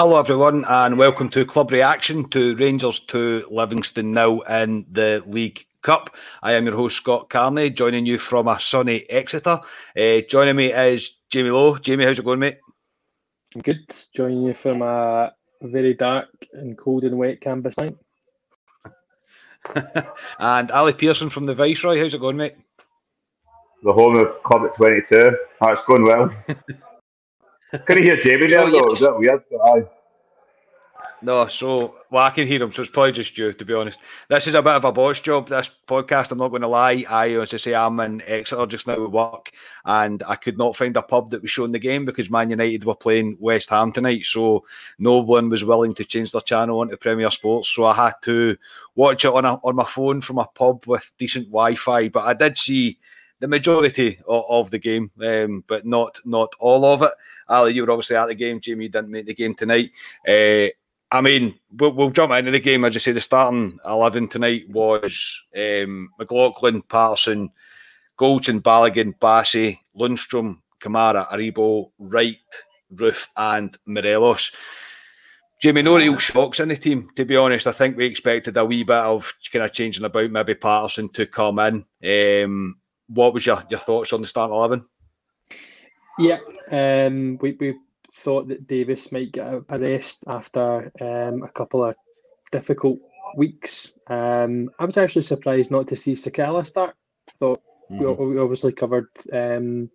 Hello, everyone, and welcome to Club Reaction to Rangers 2, Livingston now in the League Cup. I am your host, Scott Carney, joining you from a sunny Exeter. Uh, joining me is Jamie Lowe. Jamie, how's it going, mate? I'm good. Joining you from a very dark and cold and wet campus night. and Ali Pearson from the Viceroy. How's it going, mate? The home of Club at 22. Oh, it's going well. Can you hear Jamie there, So. Is that weird? Aye. No, so well, I can hear him, so it's probably just you, to be honest. This is a bit of a boss job. This podcast, I'm not going to lie. I, as I say, I'm in Exeter just now at work, and I could not find a pub that was showing the game because Man United were playing West Ham tonight. So no one was willing to change their channel onto Premier Sports. So I had to watch it on a, on my phone from a pub with decent Wi-Fi. But I did see the majority of, of the game, um, but not not all of it. Ali, you were obviously at the game. Jamie you didn't make the game tonight. Uh, I mean, we'll, we'll jump into the game. I say, the starting 11 tonight was um, McLaughlin, Patterson, Goldson, Balogun, Bassey, Lundstram, Kamara, Aribo, Wright, Roofe, and Morelos. Jamie, no real shocks in the team, to be honest. I think we expected a wee bit of kind of changing about, maybe Patterson to come in. Um, what was your, your thoughts on the starting 11? Yeah, um, we, we thought that Davis might get a rest after um, a couple of difficult weeks. Um, I was actually surprised not to see Sakala start. thought we, we obviously covered um,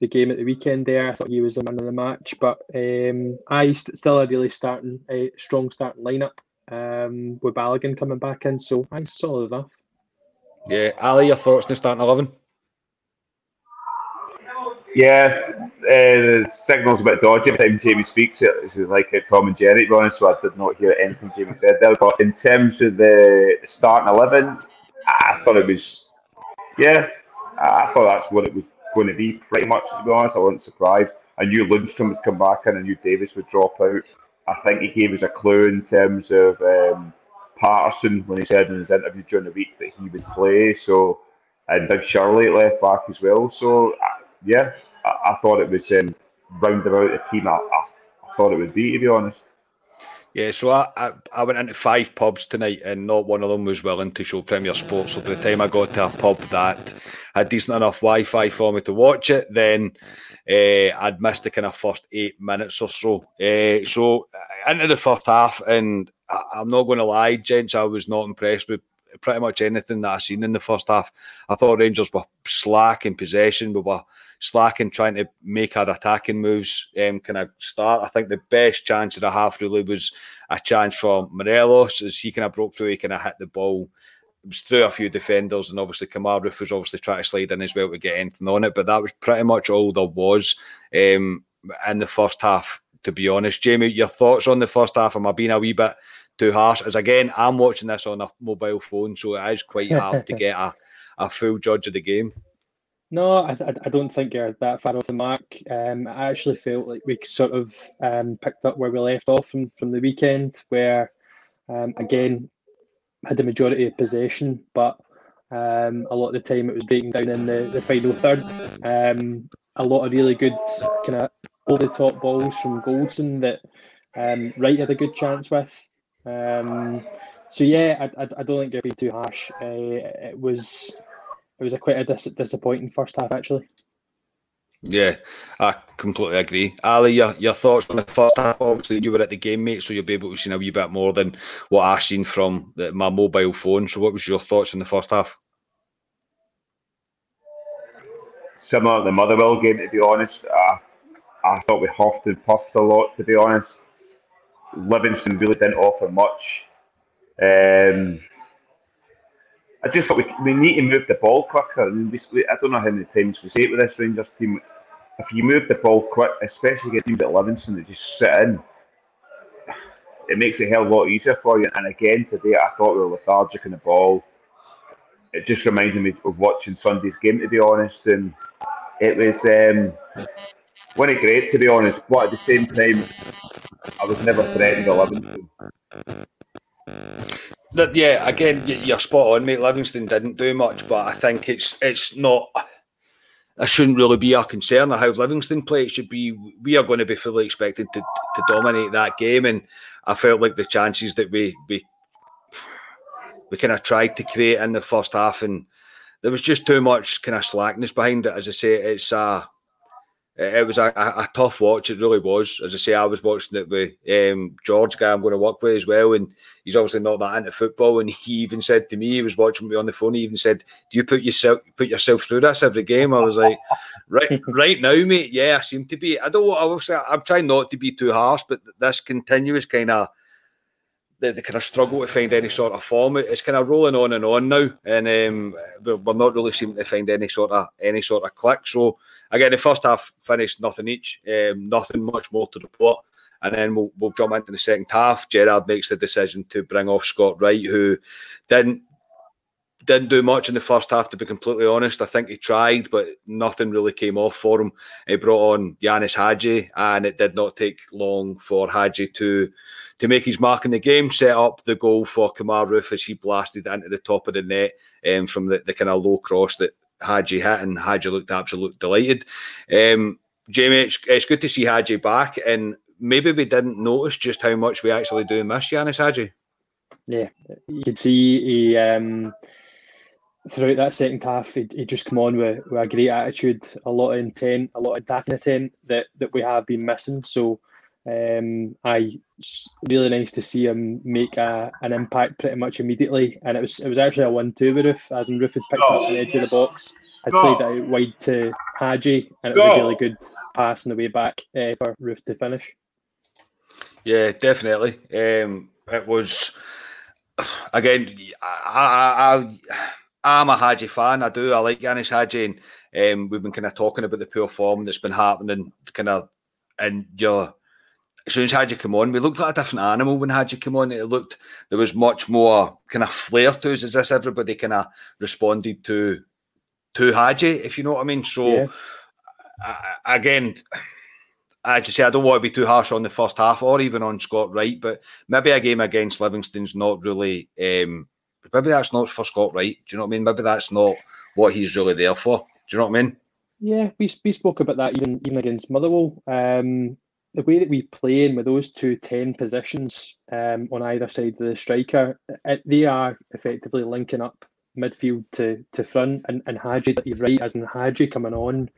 the game at the weekend there. I thought he was the man of the match, but um, I st- still a really starting a strong starting lineup um, with Balogun coming back in. So I solid enough. Yeah, Ali, your thoughts on the starting 11? Yeah, uh, the signal's a bit dodgy every time Jamie speaks. It- It's like uh, Tom and Jerry, to so I did not hear anything Jamie said there. But in terms of the starting 11, I thought it was, yeah, I thought that's what it was going to be pretty much, to be honest. I wasn't surprised. I knew Lundstram would come back in, I knew Davis would drop out. I think he gave us a clue in terms of um, Patterson when he said in his interview during the week that he would play. So, and Big Shirley left back as well. So, uh, yeah, I, I thought it was um, round about team I, I, I thought it would be, to be honest. Yeah, so I, I I went into five pubs tonight, and not one of them was willing to show Premier Sports. So by the time I got to a pub that had decent enough Wi-Fi for me to watch it, then uh, I'd missed the kind of first eight minutes or so. Uh, so into the first half, and I, I'm not going to lie, gents, I was not impressed with pretty much anything that I seen in the first half. I thought Rangers were slack in possession. We were slack in trying to make our attacking moves um, kind of start. I think the best chance that I have really was a chance for Morelos as he kind of broke through. He kind of hit the ball it was through a few defenders, and obviously Kemar Roofe was obviously trying to slide in as well to get anything on it. But that was pretty much all there was um, in the first half. To be honest, Jamie, your thoughts on the first half? Am I being a wee bit too harsh? As again, I'm watching this on a mobile phone, so it is quite hard to get a, a full judge of the game. No, I, I don't think you're that far off the mark. Um, I actually felt like we sort of um, picked up where we left off from, from the weekend, where um, again had the majority of possession, but um, a lot of the time it was breaking down in the, the final third. Um, a lot of really good kind of over the top balls from Goldson that um, Wright had a good chance with. Um, so yeah, I, I, I don't think it'd be too harsh. Uh, it was it was a quite a dis- disappointing first half actually. Yeah, I completely agree. Ali, your, your thoughts on the first half? Obviously, you were at the game, mate, so you'll be able to see a wee bit more than what I've seen from the, my mobile phone. So, what was your thoughts on the first half? Similar to the Motherwell game, to be honest. I, I thought we huffed and puffed a lot, to be honest. Livingston really didn't offer much. Um, I just thought we, we need to move the ball quicker. I, mean, we, I don't know how many times we say it with this Rangers team. If you move the ball quick, especially against teams like Livingston that just sit in, it makes it a hell of a lot easier for you. And again, today I thought we were lethargic in the ball. It just reminded me of watching Sunday's game, to be honest. And it was um, wasn't great, to be honest. But at the same time, I was never threatening Livingston that yeah, again, you're spot on, mate. Livingston didn't do much, but I think it's it's not. It shouldn't really be our concern or how Livingston play. It should be we are going to be fully expected to to dominate that game, and I felt like the chances that we we we kind of tried to create in the first half, and there was just too much kind of slackness behind it. As I say, it's uh it was a, a, tough watch. It really was. As I say, I was watching it with um, George, guy I'm going to work with as well, and he's obviously not that into football. And he even said to me, he was watching me on the phone. He even said, "Do you put yourself put yourself through this every game?" I was like, "Right, right now, mate. Yeah, I seem to be. I don't. I Obviously, I'm trying not to be too harsh, but this continuous kind of." The, the kind of struggle to find any sort of form. It's kind of rolling on and on now, and um, we're not really seeming to find any sort of any sort of click. So again, the first half finished nothing each, um, nothing much more to report. And then we'll, we'll jump into the second half. Gerrard makes the decision to bring off Scott Wright, who didn't didn't do much in the first half, to be completely honest. I think he tried, but nothing really came off for him. He brought on Ianis Hagi, and it did not take long for Hagi to to make his mark in the game, set up the goal for Kemar Roofe as he blasted into the top of the net um, from the, the kind of low cross that Hagi hit, and Hagi looked absolutely delighted. Um, Jamie, it's, it's good to see Hagi back, and maybe we didn't notice just how much we actually do miss Ianis Hagi. Yeah, you could see he um, throughout that second half, he, he just come on with, with a great attitude, a lot of intent, a lot of attacking intent that, that we have been missing. So, um, I really nice to see him make a, an impact pretty much immediately, and it was it was actually a one-two with Roofe, as in Roofe had picked up the edge of the box, had played it out wide to Hagi, and it was a really good pass on the way back uh, for Roofe to finish. Yeah, definitely. Um, it was again. I, I, am a Hagi fan. I do. I like Ianis Hagi, and um, we've been kind of talking about the poor form that's been happening, kind of, and your as soon as Hagi come on, we looked like a different animal when Hagi came on. It looked there was much more kind of flair to us as this everybody kind of responded to to Hagi, if you know what I mean. So yeah. I, again, I just say I don't want to be too harsh on the first half or even on Scott Wright, but maybe a game against Livingston's not really. Um, maybe that's not for Scott Wright. Do you know what I mean? Maybe that's not what he's really there for. Do you know what I mean? Yeah, we, we spoke about that even even against Motherwell. Um, the way that we play in with those two 10 positions um, on either side of the striker, it, they are effectively linking up midfield to, to front. And, and that you're right, as in Hagi coming on,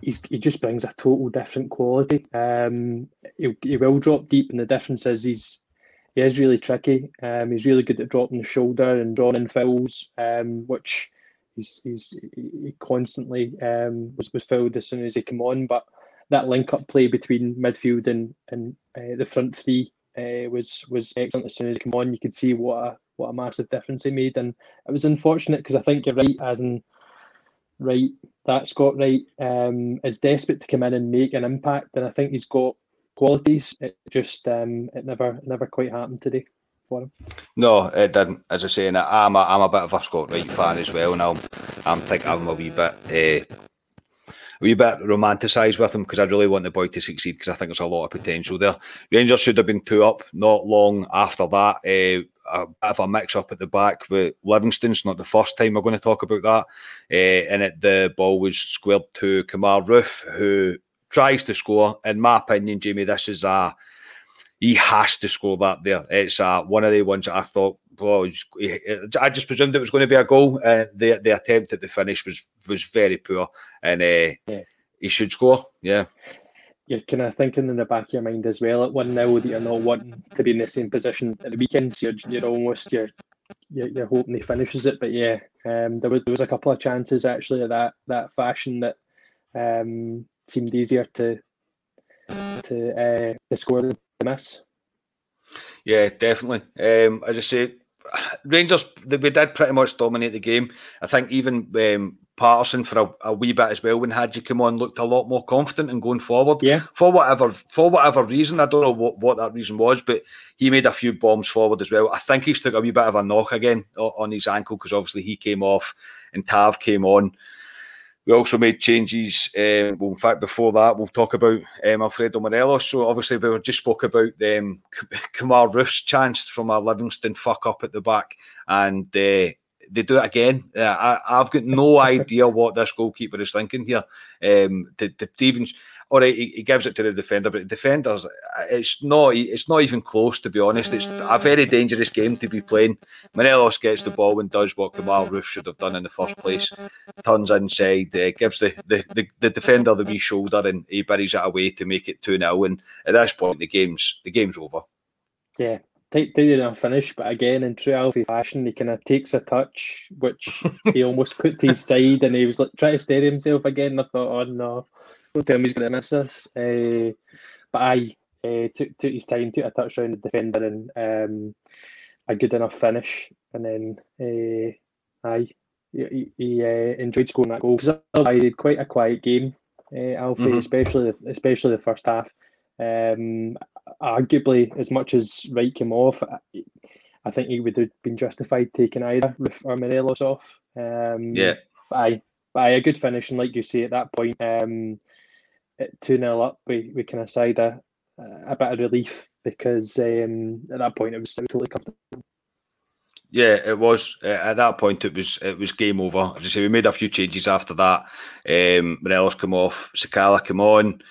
he's, he just brings a total different quality. Um, he, he will drop deep, and the difference is he's he is really tricky. Um, he's really good at dropping the shoulder and drawing in fouls, um, which he's, he's he constantly um, was was fouled as soon as he came on. But that link up play between midfield and and uh, the front three uh, was was excellent as soon as he came on. You could see what a what a massive difference he made, and it was unfortunate because I think you're right, as in right that Scott Wright um, is desperate to come in and make an impact, and I think he's got qualities. It just um, it never never quite happened today for him. No, it didn't. As I say, and I'm a, I'm a bit of a Scott Wright fan as well, and I'm I'm thinking I'm a wee bit. Uh, a wee bit romanticised with him because I really want the boy to succeed because I think there's a lot of potential there. Rangers should have been two up not long after that. Uh, a bit of a mix up at the back with Livingston's not the first time we're going to talk about that. Uh, and it, the ball was squared to Kemar Roofe, who tries to score. In my opinion, Jamie, this is a he has to score that there. It's uh, one of the ones that I thought, well, I just presumed it was going to be a goal. Uh, the the attempt at the finish was was very poor, and uh, yeah. he should score. Yeah. You're kind of thinking in the back of your mind as well at one now that you're not wanting to be in the same position at the weekend. So you're, you're almost you're, you're, you're hoping he finishes it. But yeah, um, there was there was a couple of chances actually of that that fashion that um, seemed easier to to uh, to score than miss. Yeah, definitely. Um, as I say, Rangers we did pretty much dominate the game. I think even um, Patterson for a, a, wee bit as well when Hagi come on looked a lot more confident and going forward. Yeah. For whatever for whatever reason, I don't know what, what that reason was, but he made a few bombs forward as well. I think he's took a wee bit of a knock again on his ankle because obviously he came off and Tav came on. We also made changes. Um, well, in fact, before that, we'll talk about um, Alfredo Morelos. So, obviously, we just spoke about um, Kemar Roofe's chance from a Livingston fuck up at the back, and uh, they do it again. Uh, I, have got no idea what this goalkeeper is thinking here. Um, to, to even all right, he, he, gives it to the defender, but the defenders, it's not, it's not even close to be honest. It's a very dangerous game to be playing. Morelos gets the ball and does what Kemar Roofe should have done in the first place. Turns inside, uh, gives the, the, the, the, defender the wee shoulder, and he buries it away to make it two 0 And at this point, the game's the game's over. Yeah, tight, enough finish, but again in true Alfie fashion, he kind of takes a touch, which he almost put to his side, and he was like trying to steady himself again. I thought, oh no, don't tell me he's going to miss this. Uh, but I uh, took took his time, took a touch around the defender, and um, a good enough finish, and then uh, I he, he uh, enjoyed scoring that goal because I did quite a quiet game, uh, Alfie, mm-hmm. especially the, especially the first half. Um, arguably, as much as Wright came off, I think he would have been justified taking either with or Morelos off. Um, yeah. But I, a good finish, and like you say, at that point, um, at 2 0 up, we, we kind of sighed a, a bit of relief because um, at that point it was totally comfortable. Yeah, it was. Uh, at that point, it was it was game over. As I say, we made a few changes after that. Um, Morelos come off, Sakala come on.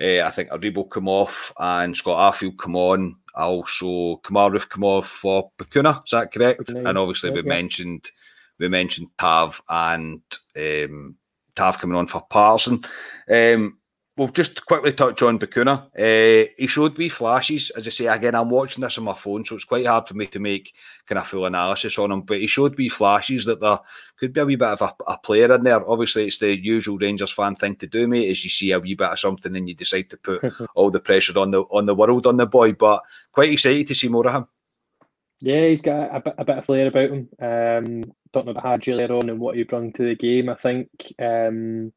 Uh, I think Aribo come off and Scott Arfield come on. Also, Kemar Roofe come off for Bacuna. Is that correct? And obviously, we yeah. mentioned we mentioned Tav and um, Tav coming on for Parson. Um, we'll just quickly touch on Bacuna. Uh, he showed me flashes. As I say, again, I'm watching this on my phone, so it's quite hard for me to make kind of full analysis on him. But he showed me flashes that there could be a wee bit of a, a, player in there. Obviously, it's the usual Rangers fan thing to do, mate. Is you see a wee bit of something and you decide to put all the pressure on the on the world on the boy. But quite excited to see more of him. Yeah, he's got a bit, a bit of flair about him. Um, talking about Hagi earlier on and what he brought to the game, I think. Um,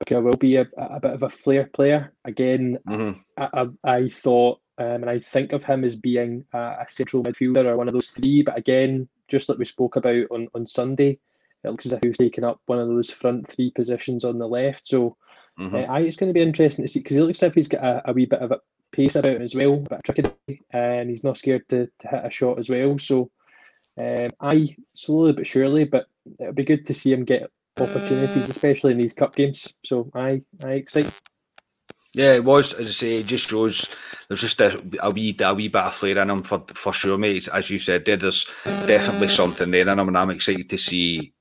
Booker will be a, a bit of a flair player. Again, mm-hmm. I, I, I, thought, um, and I think of him as being a, a, central midfielder or one of those three. But again, just like we spoke about on, on Sunday, it looks as if he's taking up one of those front three positions on the left. So mm-hmm. uh, I, it's going to be interesting to see because it looks as if he's got a, a wee bit of a pace about him as well, a bit tricky, and he's not scared to, to hit a shot as well. So um, I slowly but surely, but it'll be good to see him get opportunities, especially in these cup games. So I I excite. Yeah, it was as I say. It just shows there's just a, a wee a wee bit of flair in him for for sure, mate. As you said, there, there's definitely something there in him, and I'm excited to see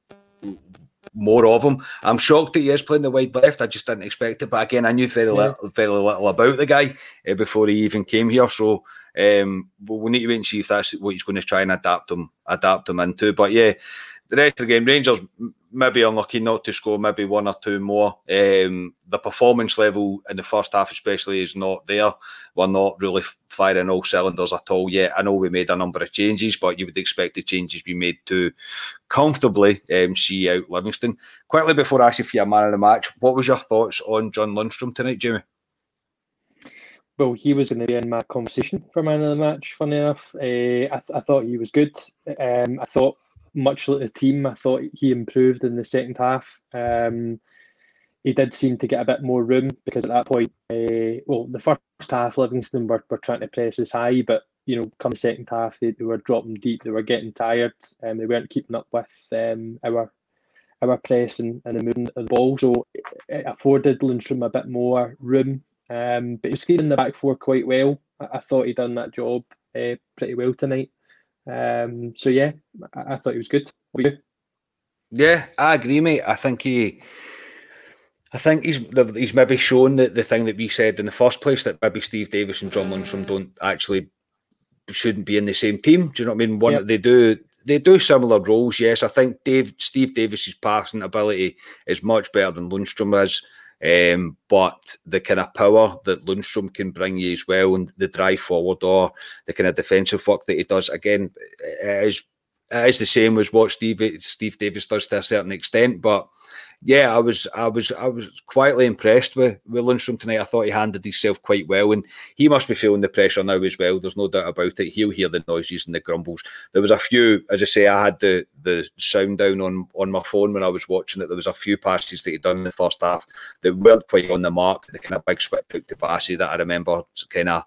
more of him. I'm shocked that he is playing the wide left. I just didn't expect it, but again, I knew very yeah. little, very little about the guy uh, before he even came here. So um, we'll need to wait and see if that's what he's going to try and adapt him adapt him into. But yeah, the rest of the game, Rangers maybe unlucky not to score maybe one or two more. Um, the performance level in the first half, especially, is not there. We're not really firing all cylinders at all yet. I know we made a number of changes, but you would expect the changes we made to comfortably um, see out Livingston. Quickly before I ask you for your man of the match, what was your thoughts on John Lundstram tonight, Jamie? Well, he was going to be in my conversation for man of the match. Funny enough, uh, I, th- I thought he was good. Um, I thought much like the team, I thought he improved in the second half. Um, he did seem to get a bit more room because at that point, uh, well, the first half, Livingston were, were trying to press as high, but you know, come the second half, they, they were dropping deep, they were getting tired, and they weren't keeping up with um, our our press and, and the movement of the ball. So it afforded Lundstram a bit more room. Um, but he was in the back four quite well. I, I thought he'd done that job uh, pretty well tonight. Um, so yeah, I, I, thought he was good. Yeah, I agree, mate. I think he. I think he's he's maybe shown that the thing that we said in the first place that maybe Steve Davis and John Lundstram don't actually shouldn't be in the same team. Do you know what I mean? One yep. they do they do similar roles. Yes, I think Dave Steve Davis's passing ability is much better than Lundstram is. Um, but the kind of power that Lundstram can bring you as well, and the drive forward or the kind of defensive work that he does, again, it is, it is the same as what Steve Steve Davis does to a certain extent. But yeah, I was I was I was quietly impressed with, with Lundstram tonight. I thought he handled himself quite well, and he must be feeling the pressure now as well. There's no doubt about it. He'll hear the noises and the grumbles. There was a few, as I say, I had the the sound down on on my phone when I was watching it. There was a few passes that he'd done in the first half that weren't quite on the mark. The kind of big switch out to Bassey that I remember, kind of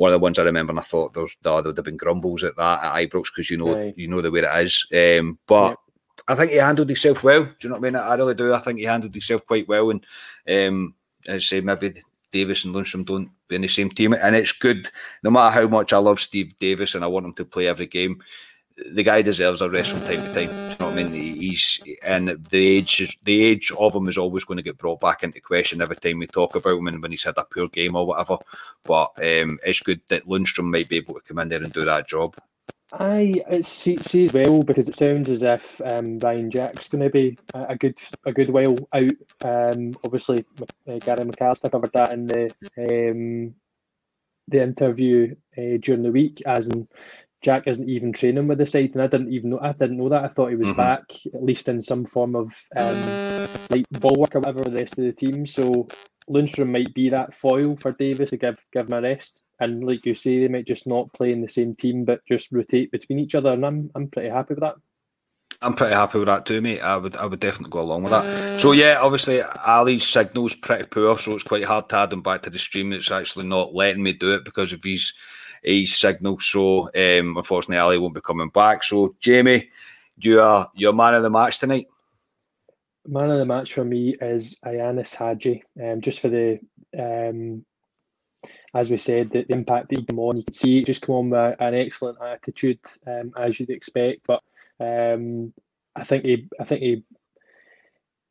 one of the ones I remember, and I thought there, was, there would have been grumbles at that at Ibrox because you know right. you know the way it is. Um, but I think he handled himself well. Do you know what I mean? I really do. I think he handled himself quite well. And um, I say, maybe Davis and Lundstram don't be in the same team. And it's good, no matter how much I love Steve Davis and I want him to play every game, the guy deserves a rest from time to time. You know what I mean? He's and the age is, the age of him is always going to get brought back into question every time we talk about him and when he's had a poor game or whatever. But um, it's good that Lundstram might be able to come in there and do that job. I see, see as well because it sounds as if um, Ryan Jack's going to be a, a, good a good while out. Um, obviously, uh, Gary McAllister covered that in the um, the interview uh, during the week, as in Jack isn't even training with the side, and I didn't even know I didn't know that. I thought he was mm-hmm. back at least in some form of um, like ball work or whatever with the rest of the team. So Lundstram might be that foil for Davis to give give him a rest and like you say, they might just not play in the same team, but just rotate between each other. And I'm I'm pretty happy with that. I'm pretty happy with that too, mate. I would I would definitely go along with that. So yeah, obviously Ali's signal's pretty poor, so it's quite hard to add him back to the stream. It's actually not letting me do it because of his his signal. So um, unfortunately, Ali won't be coming back. So Jamie, you are your man of the match tonight. Man of the match for me is Ianis Hagi. um, just for the um, as we said, the, the impact that he came on, you could see just come on with an excellent attitude, um, as you'd expect. But um, I think he, I think he,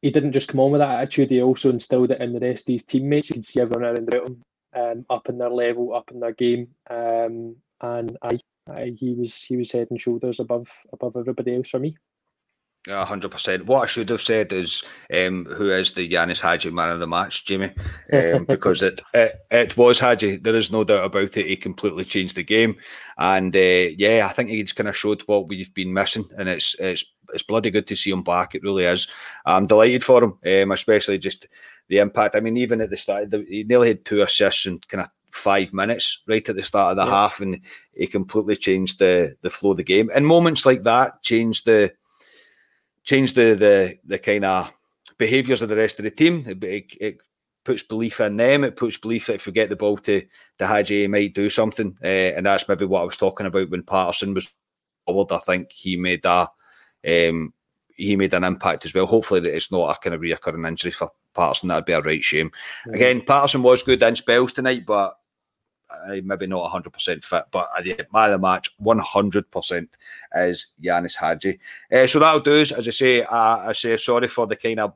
he didn't just come on with that attitude. He also instilled it in the rest of his teammates. You can see everyone around him um, up in their level, up in their game, um, and I, I, he was he was head and shoulders above above everybody else for me hundred percent. What I should have said is um, who is the Ianis Hagi man of the match, Jimmy? Um, because it, it, it was Hagi. There is no doubt about it. He completely changed the game, and uh, yeah, I think he just kind of showed what we've been missing, and it's it's it's bloody good to see him back. It really is. I'm delighted for him, um, especially just the impact. I mean, even at the start, the, he nearly had two assists in kind of five minutes right at the start of the yeah. half, and he completely changed the the flow of the game. And moments like that changed the change the the the kind of behaviours of the rest of the team. It, it, it, puts belief in them. It puts belief that if we get the ball to to Hagi, he might do something. Uh, and that's maybe what I was talking about when Patterson was forward. I think he made a um, he made an impact as well. Hopefully, that it's not a kind of reoccurring injury for Patterson. That'd be a right shame. Mm-hmm. Again, Patterson was good in spells tonight, but uh, maybe not 100% fit, but uh, yeah, man of the match, 100% is Ianis Hagi. Uh, so that'll do is, as I say, uh, I say sorry for the kind of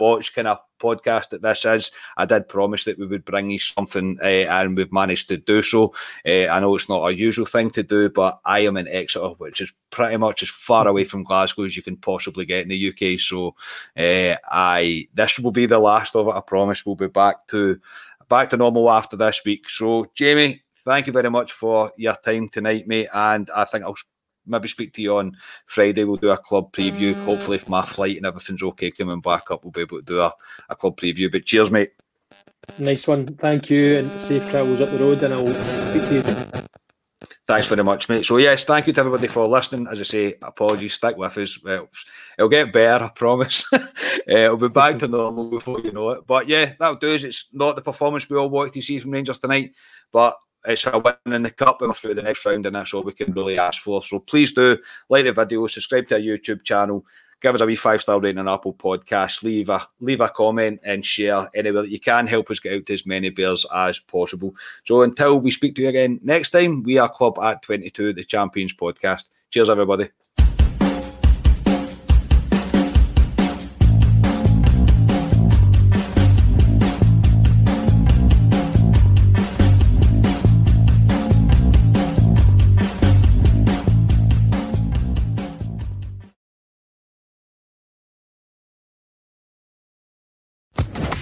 botched kind of podcast that this is. I did promise that we would bring you something, uh, and we've managed to do so. Uh, I know it's not a usual thing to do, but I am in Exeter, which is pretty much as far away from Glasgow as you can possibly get in the UK. So, uh, I this will be the last of it. I promise. We'll be back to back to normal after this week. So, Jamie, thank you very much for your time tonight, mate. And I think I'll maybe speak to you on Friday. We'll do a club preview. Hopefully, if my flight and everything's okay coming back up, we'll be able to do a, a club preview. But cheers, mate. Nice one. Thank you, and safe travels up the road. And I'll speak to you soon. Thanks very much, mate. So, yes, thank you to everybody for listening. As I say, apologies, stick with us. Well, it'll get better, I promise. uh, it'll be back to normal before you know it. But yeah, that'll do us. It's not the performance we all wanted to see from Rangers tonight, but it's a win in the cup and we're through the next round, and that's all we can really ask for. So please do like the video, subscribe to our YouTube channel, give us a wee five star rating on Apple Podcasts, leave a leave a comment and share anywhere that you can. Help us get out to as many bears as possible. So until we speak to you again next time, we are Club at 22, the Champions Podcast. Cheers, everybody.